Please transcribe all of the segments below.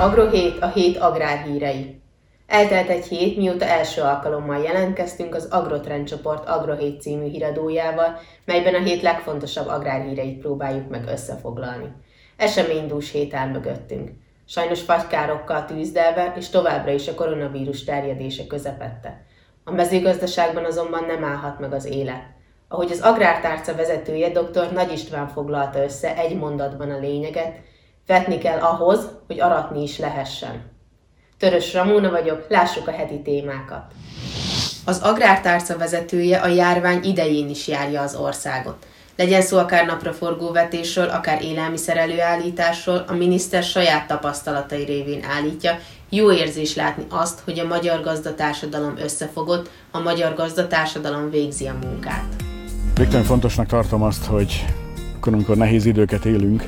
Agrohét a hét agrárhírei. Eltelt egy hét, mióta első alkalommal jelentkeztünk az Agrotrend csoport Agrohét című híradójával, melyben a hét legfontosabb agrárhíreit próbáljuk meg összefoglalni. Eseménydús hét áll mögöttünk. Sajnos fagykárokkal tűzdelve, és továbbra is a koronavírus terjedése közepette. A mezőgazdaságban azonban nem állhat meg az élet. Ahogy az Agrártárca vezetője dr. Nagy István foglalta össze egy mondatban a lényeget, vetni kell ahhoz, hogy aratni is lehessen. Törös Ramóna vagyok, lássuk a heti témákat. Az Agrártárca vezetője a járvány idején is járja az országot. Legyen szó akár napraforgó vetésről, akár élelmiszer előállításról, a miniszter saját tapasztalatai révén állítja, jó érzés látni azt, hogy a magyar gazdatársadalom összefogott, a magyar gazdatársadalom végzi a munkát. Végtelen fontosnak tartom azt, hogy akkor, amikor nehéz időket élünk,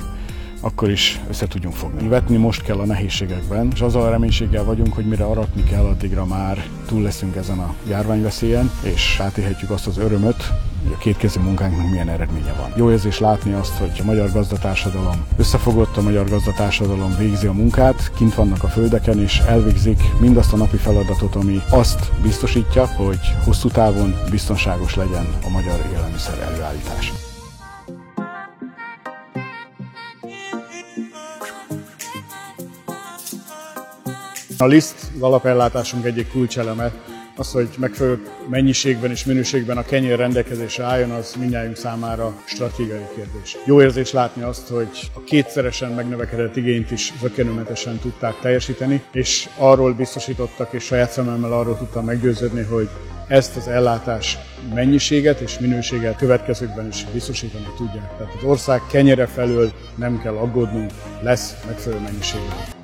akkor is össze tudjunk fogni. Vetni most kell a nehézségekben, és azzal a reménységgel vagyunk, hogy mire aratni kell, addigra már túl leszünk ezen a járványveszélyen, és átélhetjük azt az örömöt, hogy a kétkezi munkánknak milyen eredménye van. Jó érzés látni azt, hogy a magyar gazdatársadalom összefogott, a magyar gazdatársadalom végzi a munkát, kint vannak a földeken, és elvégzik mindazt a napi feladatot, ami azt biztosítja, hogy hosszú távon biztonságos legyen a magyar élelmiszer előállítás. A liszt alapellátásunk egyik kulcseleme az, hogy megfelelő mennyiségben és minőségben a kenyér rendelkezésre álljon, az mindjárt számára stratégiai kérdés. Jó érzés látni azt, hogy a kétszeresen megnövekedett igényt is zökenőmentesen tudták teljesíteni, és arról biztosítottak, és saját szememmel arról tudtam meggyőződni, hogy ezt az ellátás mennyiséget és minőséget következőkben is biztosítani tudják. Tehát az ország kenyere felől nem kell aggódnunk, lesz megfelelő mennyiségben.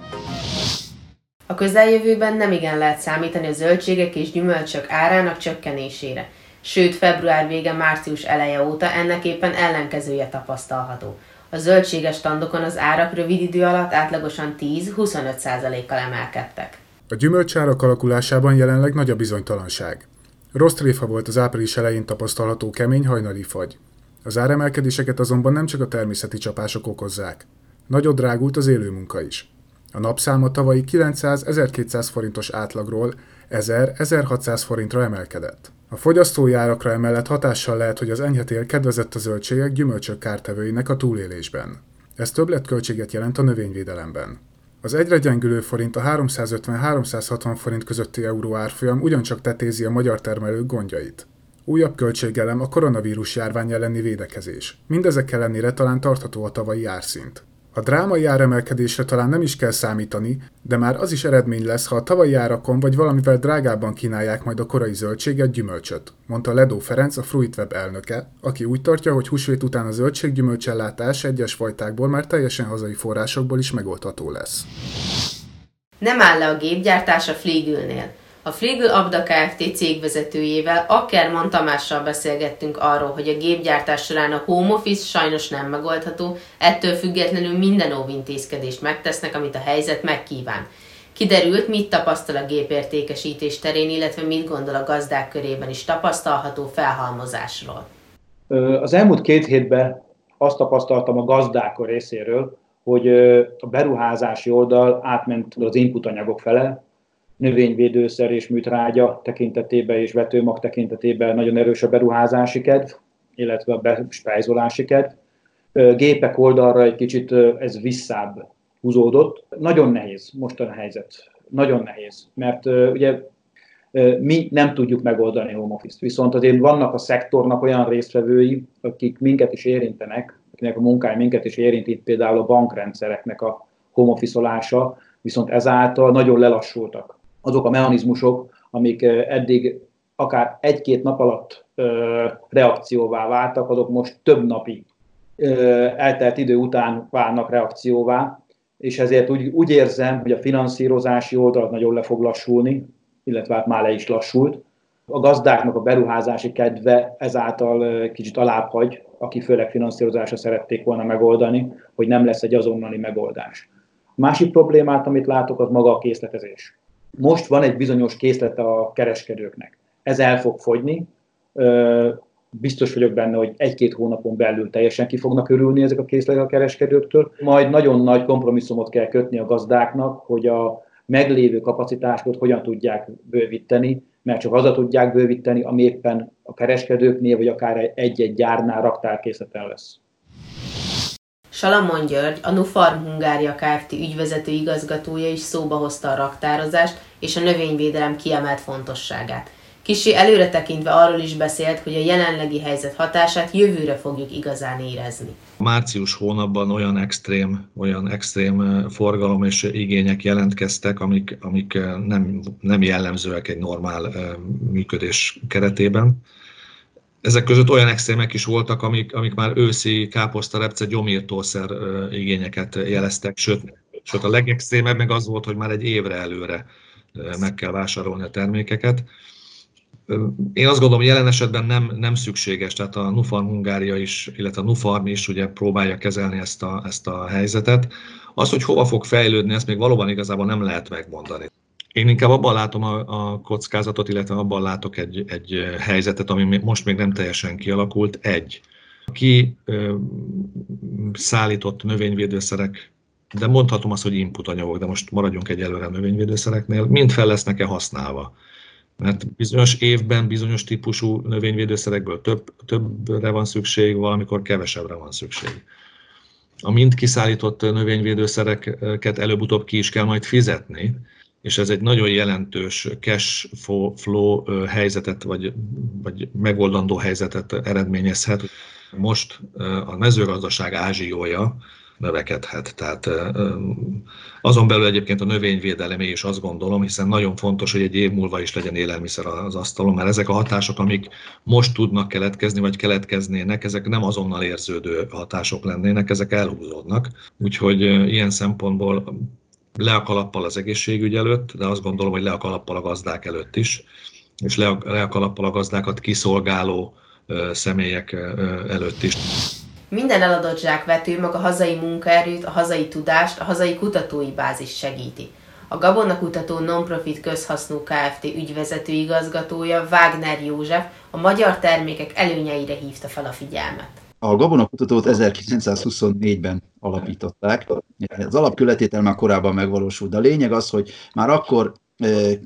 A közeljövőben nem igen lehet számítani a zöldségek és gyümölcsök árának csökkenésére, sőt február vége március eleje óta ennek éppen ellenkezője tapasztalható. A zöldséges standokon az árak rövid idő alatt átlagosan 10-25%-kal emelkedtek. A gyümölcsárak alakulásában jelenleg nagy a bizonytalanság. Rossz tréfa volt az április elején tapasztalható kemény hajnali fagy. Az áremelkedéseket azonban nem csak a természeti csapások okozzák. Nagyon drágult az élőmunka is. A napszám a tavalyi 900-1200 forintos átlagról 1000-1600 forintra emelkedett. A fogyasztói árakra emellett hatással lehet, hogy az enyhetél kedvezett a zöldségek gyümölcsök kártevőinek a túlélésben. Ez többletköltséget jelent a növényvédelemben. Az egyre gyengülő forint a 350-360 forint közötti euró árfolyam ugyancsak tetézi a magyar termelők gondjait. Újabb költségelem a koronavírus járvány elleni védekezés. Mindezek ellenére talán tartható a tavalyi árszint. A drámai áremelkedésre talán nem is kell számítani, de már az is eredmény lesz, ha a tavalyi árakon vagy valamivel drágábban kínálják majd a korai zöldséget, gyümölcsöt, mondta Ledó Ferenc, a Fruitweb elnöke, aki úgy tartja, hogy húsvét után a zöldséggyümölcsellátás egyes fajtákból már teljesen hazai forrásokból is megoldható lesz. Nem áll le a gépgyártás a Fligülnél. A Fligül Abda Kft. cégvezetőjével, Ackerman Tamással beszélgettünk arról, hogy a gépgyártás során a home office sajnos nem megoldható, ettől függetlenül minden óvintézkedést megtesznek, amit a helyzet megkíván. Kiderült, mit tapasztal a gépértékesítés terén, illetve mit gondol a gazdák körében is tapasztalható felhalmozásról. Az elmúlt két hétben azt tapasztaltam a gazdák részéről, hogy a beruházási oldal átment az input anyagok fele, növényvédőszer és műtrágya tekintetében és vetőmag tekintetében nagyon erős a beruházási kedv, illetve a bespájzolási kedv. Gépek oldalra egy kicsit ez visszább húzódott. Nagyon nehéz mostan a helyzet. Nagyon nehéz, mert ugye mi nem tudjuk megoldani a home office-t. Viszont azért vannak a szektornak olyan résztvevői, akik minket is érintenek, akinek a munkája minket is érint, itt például a bankrendszereknek a home office viszont ezáltal nagyon lelassultak azok a mechanizmusok, amik eddig akár egy-két nap alatt reakcióvá váltak, azok most több napi eltelt idő után válnak reakcióvá, és ezért úgy, úgy érzem, hogy a finanszírozási oldal nagyon le fog lassulni, illetve hát már le is lassult. A gazdáknak a beruházási kedve ezáltal kicsit alább hagy, aki főleg finanszírozásra szerették volna megoldani, hogy nem lesz egy azonnali megoldás. A másik problémát, amit látok, az maga a készletezés most van egy bizonyos készlet a kereskedőknek. Ez el fog fogyni. biztos vagyok benne, hogy egy-két hónapon belül teljesen ki fognak örülni ezek a készleg a kereskedőktől. Majd nagyon nagy kompromisszumot kell kötni a gazdáknak, hogy a meglévő kapacitásokat hogyan tudják bővíteni, mert csak az tudják bővíteni, ami éppen a kereskedőknél, vagy akár egy-egy gyárnál raktárkészleten lesz. Salamon György, a Nufarm Hungária Kft. ügyvezető igazgatója is szóba hozta a raktározást és a növényvédelem kiemelt fontosságát. Kisi előre tekintve arról is beszélt, hogy a jelenlegi helyzet hatását jövőre fogjuk igazán érezni. Március hónapban olyan extrém, olyan extrém forgalom és igények jelentkeztek, amik, amik nem, nem jellemzőek egy normál működés keretében. Ezek között olyan extrémek is voltak, amik, amik már őszi káposzta, repce, gyomírtószer igényeket jeleztek, sőt, sőt a legextrémebb meg az volt, hogy már egy évre előre meg kell vásárolni a termékeket. Én azt gondolom, hogy jelen esetben nem, nem szükséges, tehát a Nufarm Hungária is, illetve a Nufarm is ugye próbálja kezelni ezt a, ezt a helyzetet. Az, hogy hova fog fejlődni, ezt még valóban igazából nem lehet megmondani. Én inkább abban látom a, a kockázatot, illetve abban látok egy, egy helyzetet, ami most még nem teljesen kialakult. Egy, ki ö, szállított növényvédőszerek, de mondhatom azt, hogy input anyagok, de most maradjunk egyelőre a növényvédőszereknél, mind fel lesznek-e használva. Mert bizonyos évben bizonyos típusú növényvédőszerekből több, többre van szükség, valamikor kevesebbre van szükség. A mind kiszállított növényvédőszereket előbb-utóbb ki is kell majd fizetni, és ez egy nagyon jelentős cash flow helyzetet, vagy, vagy megoldandó helyzetet eredményezhet. Most a mezőgazdaság ázsiója növekedhet. Tehát azon belül egyébként a növényvédelemé is azt gondolom, hiszen nagyon fontos, hogy egy év múlva is legyen élelmiszer az asztalon, mert ezek a hatások, amik most tudnak keletkezni, vagy keletkeznének, ezek nem azonnal érződő hatások lennének, ezek elhúzódnak. Úgyhogy ilyen szempontból le a kalappal az egészségügy előtt, de azt gondolom, hogy le a kalappal a gazdák előtt is, és le a, le a kalappal a gazdákat kiszolgáló személyek előtt is. Minden eladott zsákvető maga hazai munkaerőt, a hazai tudást, a hazai kutatói bázis segíti. A Gabona Kutató Nonprofit Közhasznú Kft. ügyvezető igazgatója Wagner József a magyar termékek előnyeire hívta fel a figyelmet. A Gabona Kutatót 1924-ben alapították. Az alapkületétel már korábban megvalósult, de a lényeg az, hogy már akkor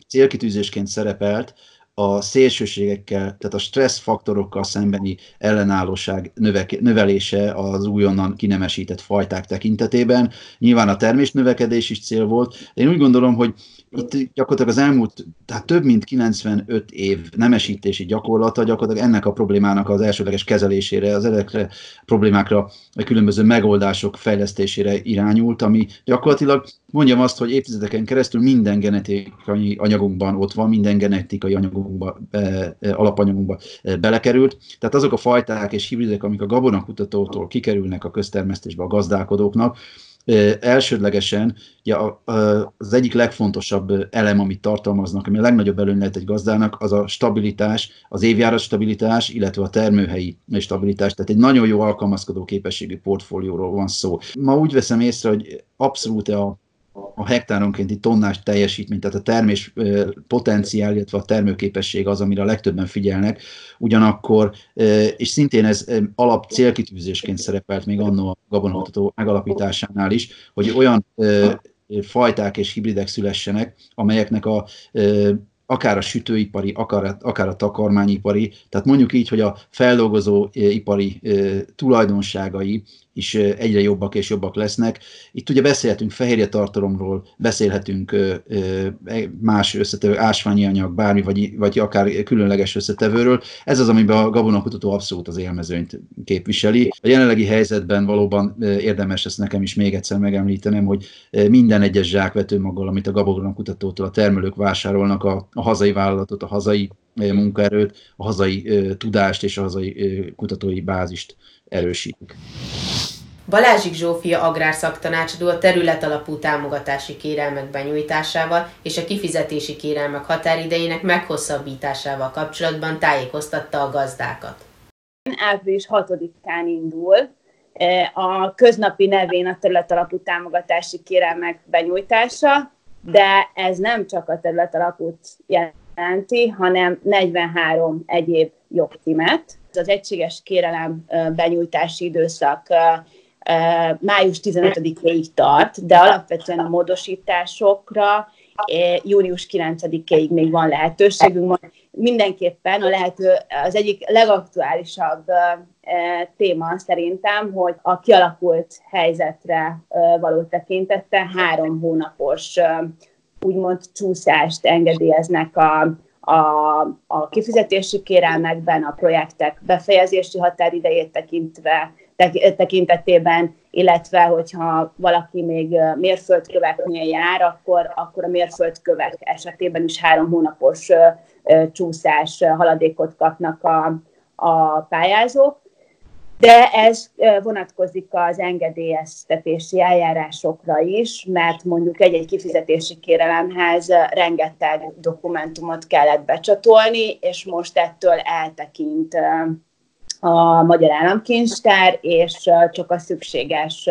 célkitűzésként szerepelt, a szélsőségekkel, tehát a stressz faktorokkal szembeni ellenállóság növeke, növelése az újonnan kinemesített fajták tekintetében. Nyilván a termés növekedés is cél volt. Én úgy gondolom, hogy itt gyakorlatilag az elmúlt, tehát több mint 95 év nemesítési gyakorlata gyakorlatilag ennek a problémának az elsőleges kezelésére, az ezekre problémákra, a különböző megoldások fejlesztésére irányult, ami gyakorlatilag mondjam azt, hogy évtizedeken keresztül minden genetikai anyagunkban ott van, minden genetikai anyagunkba, be, alapanyagunkba belekerült. Tehát azok a fajták és hibridek, amik a gabonakutatótól kikerülnek a köztermesztésbe a gazdálkodóknak, elsődlegesen ugye az egyik legfontosabb elem, amit tartalmaznak, ami a legnagyobb előny lehet egy gazdának, az a stabilitás, az évjárat stabilitás, illetve a termőhelyi stabilitás. Tehát egy nagyon jó alkalmazkodó képességű portfólióról van szó. Ma úgy veszem észre, hogy abszolút a a hektáronkénti tonnás teljesítmény, tehát a termés potenciál, illetve a termőképesség az, amire a legtöbben figyelnek. Ugyanakkor, és szintén ez alap célkitűzésként szerepelt még annó a gabonakutató megalapításánál is, hogy olyan fajták és hibridek szülessenek, amelyeknek a akár a sütőipari, akár, akár a takarmányipari, tehát mondjuk így, hogy a feldolgozó ipari tulajdonságai is egyre jobbak és jobbak lesznek. Itt ugye beszélhetünk fehérje tartalomról, beszélhetünk más összetevő, ásványi anyag, bármi, vagy, vagy akár különleges összetevőről. Ez az, amiben a gabonakutató abszolút az élmezőnyt képviseli. A jelenlegi helyzetben valóban érdemes ezt nekem is még egyszer megemlítenem, hogy minden egyes zsákvetőmaggal, amit a gabonakutatótól a termelők vásárolnak, a, a hazai vállalatot, a hazai munkaerőt, a hazai tudást és a hazai kutatói bázist erősítik. Balázsik Zsófia agrárszaktanácsadó a területalapú támogatási kérelmek benyújtásával és a kifizetési kérelmek határidejének meghosszabbításával kapcsolatban tájékoztatta a gazdákat. Április 6-án indul a köznapi nevén a területalapú támogatási kérelmek benyújtása, de ez nem csak a területalapút jelenti, hanem 43 egyéb jogcímet. az egységes kérelem benyújtási időszak május 15-ig tart, de alapvetően a módosításokra június 9-ig még van lehetőségünk. Mindenképpen a lehető, az egyik legaktuálisabb téma szerintem, hogy a kialakult helyzetre való tekintettel három hónapos úgymond csúszást engedélyeznek a, a, a kifizetési kérelmekben, a projektek befejezési határidejét tekintve, tekintetében, illetve hogyha valaki még mérföldköveknél jár, akkor, akkor a mérföldkövek esetében is három hónapos csúszás haladékot kapnak a, a pályázók. De ez vonatkozik az engedélyeztetési eljárásokra is, mert mondjuk egy-egy kifizetési kérelemhez rengeteg dokumentumot kellett becsatolni, és most ettől eltekint a Magyar Államkincstár, és csak a szükséges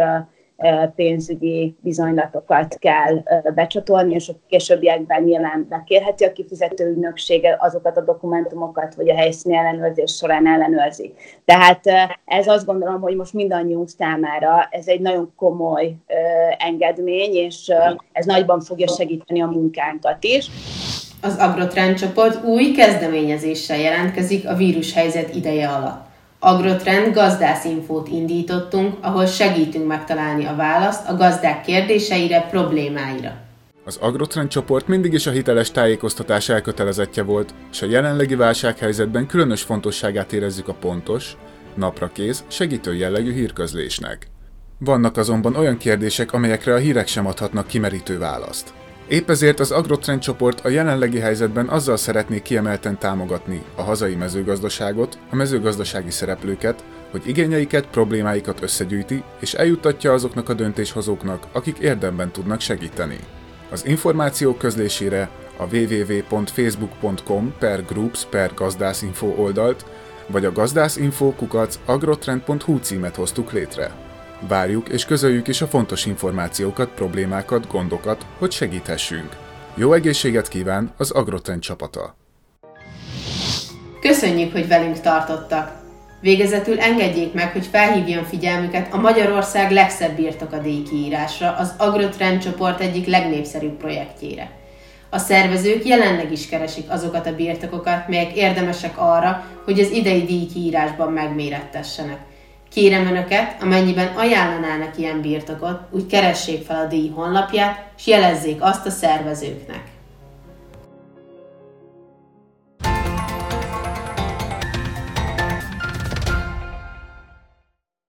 pénzügyi bizonylatokat kell becsatolni, és a későbbiekben nyilván bekérheti a kifizető ügynökség azokat a dokumentumokat, vagy a helyszíni ellenőrzés során ellenőrzi. Tehát ez azt gondolom, hogy most mindannyiunk számára ez egy nagyon komoly engedmény, és ez nagyban fogja segíteni a munkánkat is. Az Agrotrend csoport új kezdeményezéssel jelentkezik a vírushelyzet ideje alatt. Agrotrend gazdászinfót indítottunk, ahol segítünk megtalálni a választ a gazdák kérdéseire, problémáira. Az Agrotrend csoport mindig is a hiteles tájékoztatás elkötelezettje volt, és a jelenlegi válsághelyzetben különös fontosságát érezzük a pontos, naprakész, segítő jellegű hírközlésnek. Vannak azonban olyan kérdések, amelyekre a hírek sem adhatnak kimerítő választ. Épp ezért az Agrotrend csoport a jelenlegi helyzetben azzal szeretné kiemelten támogatni a hazai mezőgazdaságot, a mezőgazdasági szereplőket, hogy igényeiket, problémáikat összegyűjti és eljuttatja azoknak a döntéshozóknak, akik érdemben tudnak segíteni. Az információk közlésére a www.facebook.com per groups per gazdászinfo oldalt, vagy a gazdászinfo kukac agrotrend.hu címet hoztuk létre. Várjuk és közöljük is a fontos információkat, problémákat, gondokat, hogy segíthessünk. Jó egészséget kíván az Agrotrend csapata! Köszönjük, hogy velünk tartottak! Végezetül engedjék meg, hogy felhívjam figyelmüket a Magyarország legszebb birtokadély kiírásra, az Agrotrend csoport egyik legnépszerűbb projektjére. A szervezők jelenleg is keresik azokat a birtokokat, melyek érdemesek arra, hogy az idei díjkiírásban megmérettessenek – Kérem Önöket, amennyiben ajánlanának ilyen birtokot, úgy keressék fel a díj honlapját, és jelezzék azt a szervezőknek.